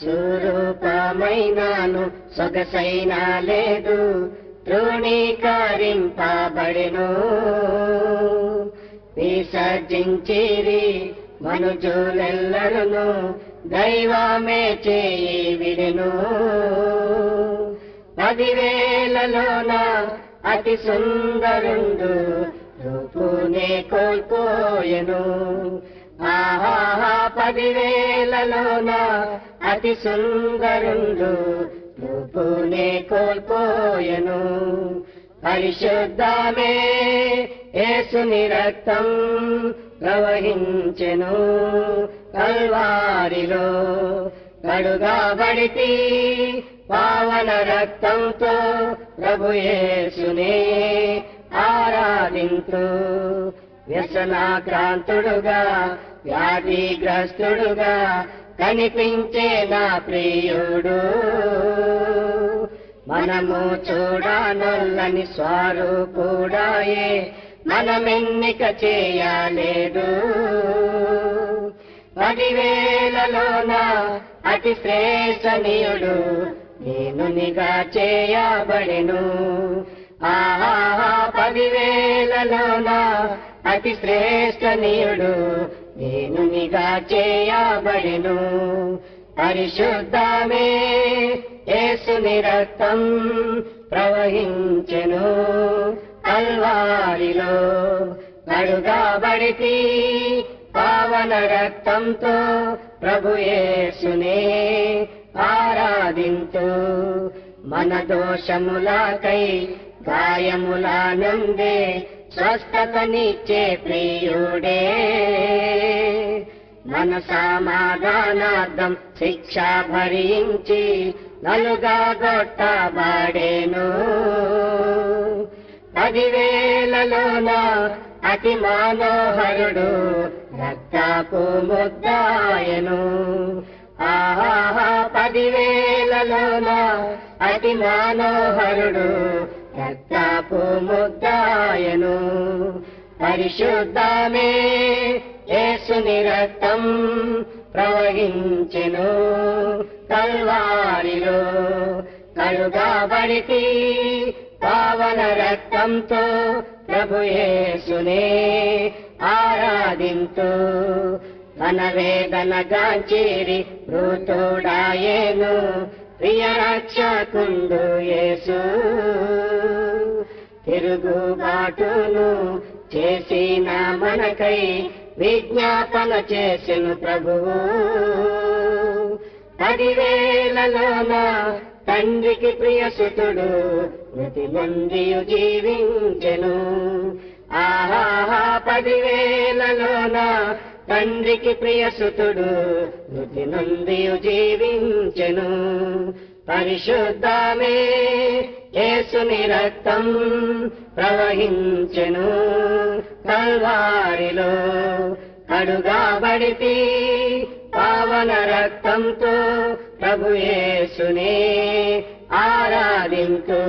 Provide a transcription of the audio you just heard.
స్వరూపమైనాను సొగసైన లేదు. తృణీకరింపబడెను. విసర్జించిరి మనుజులెల్లరును దైవమే చేయి విడెను. పదివేలలోన అతి సుందరుండు రూపునే కోల్పోయెను. ఆహా పదివేలలోన అతి సుందరుండు రూపునే కోల్పోయెను. పరిశుద్ధమే యేసుని రక్తం ప్రవహించెను. కల్వారిలో కడుగాబడితి పావన రక్తంతో ప్రభు యేసునే ఆరాధింతు. వ్యసనాక్రాంతుడుగా వ్యాధిగ్రస్తుడుగా కనిపించే నా ప్రియుడు. మనము చూడనొల్లని కూడాయే మనమెన్నిక చేయలేదు పదివేలలోన అతి శ్రేష్టనీయుడు నేను నిగా చేయబడెను. ఆహా పదివేలలోనా అతి శ్రేష్టనీయుడు నేను నిగా చేయబడెను. పరిశుద్ధమే యేసుని రక్తం ప్రవహించెను. కల్వారిలో కడుగాబడితి పావన రక్తంతో ప్రభు యేసునే ఆరాధింతు మన దోషములకై గాయములా నందే స్వస్థతనిచ్చే ప్రియుడే. మన సమాధానార్థం శిక్ష భరించి నలుగా గొట్టబడేను. పదివేలలోన అతి మనోహరుడు రక్తపు ముద్దాయను. ఆహా పదివేలలోన అతి మనోహరుడు రక్తపు ముద్దాయను పరిశుద్ధమే యేసుని రక్తం ప్రవహించెను. కల్వారిలో కలుగాబడితి పావన రక్తంతో ప్రభు యేసునే ఆరాధింతు. మన వేదన గాంచిరి మృతుడాయేను. ప్రియ రక్షకుండు యేసు. తిరుగుబాటును చేసిన మనకై విజ్ఞాపన చేసెను ప్రభువు పదివేలలోన తండ్రికి ప్రియసుతుడు మృతి మందియు జీవించెను. ఆహా పదివేలలోన తండ్రికి ప్రియసుతుడు మృతి నందియు జీవించెను. పరిశుద్ధమే యేసుని రక్తం ప్రవహించెను. కల్వారిలో కడుగాబడితి పావన రక్తంతో ప్రభు యేసునే ఆరాధింతు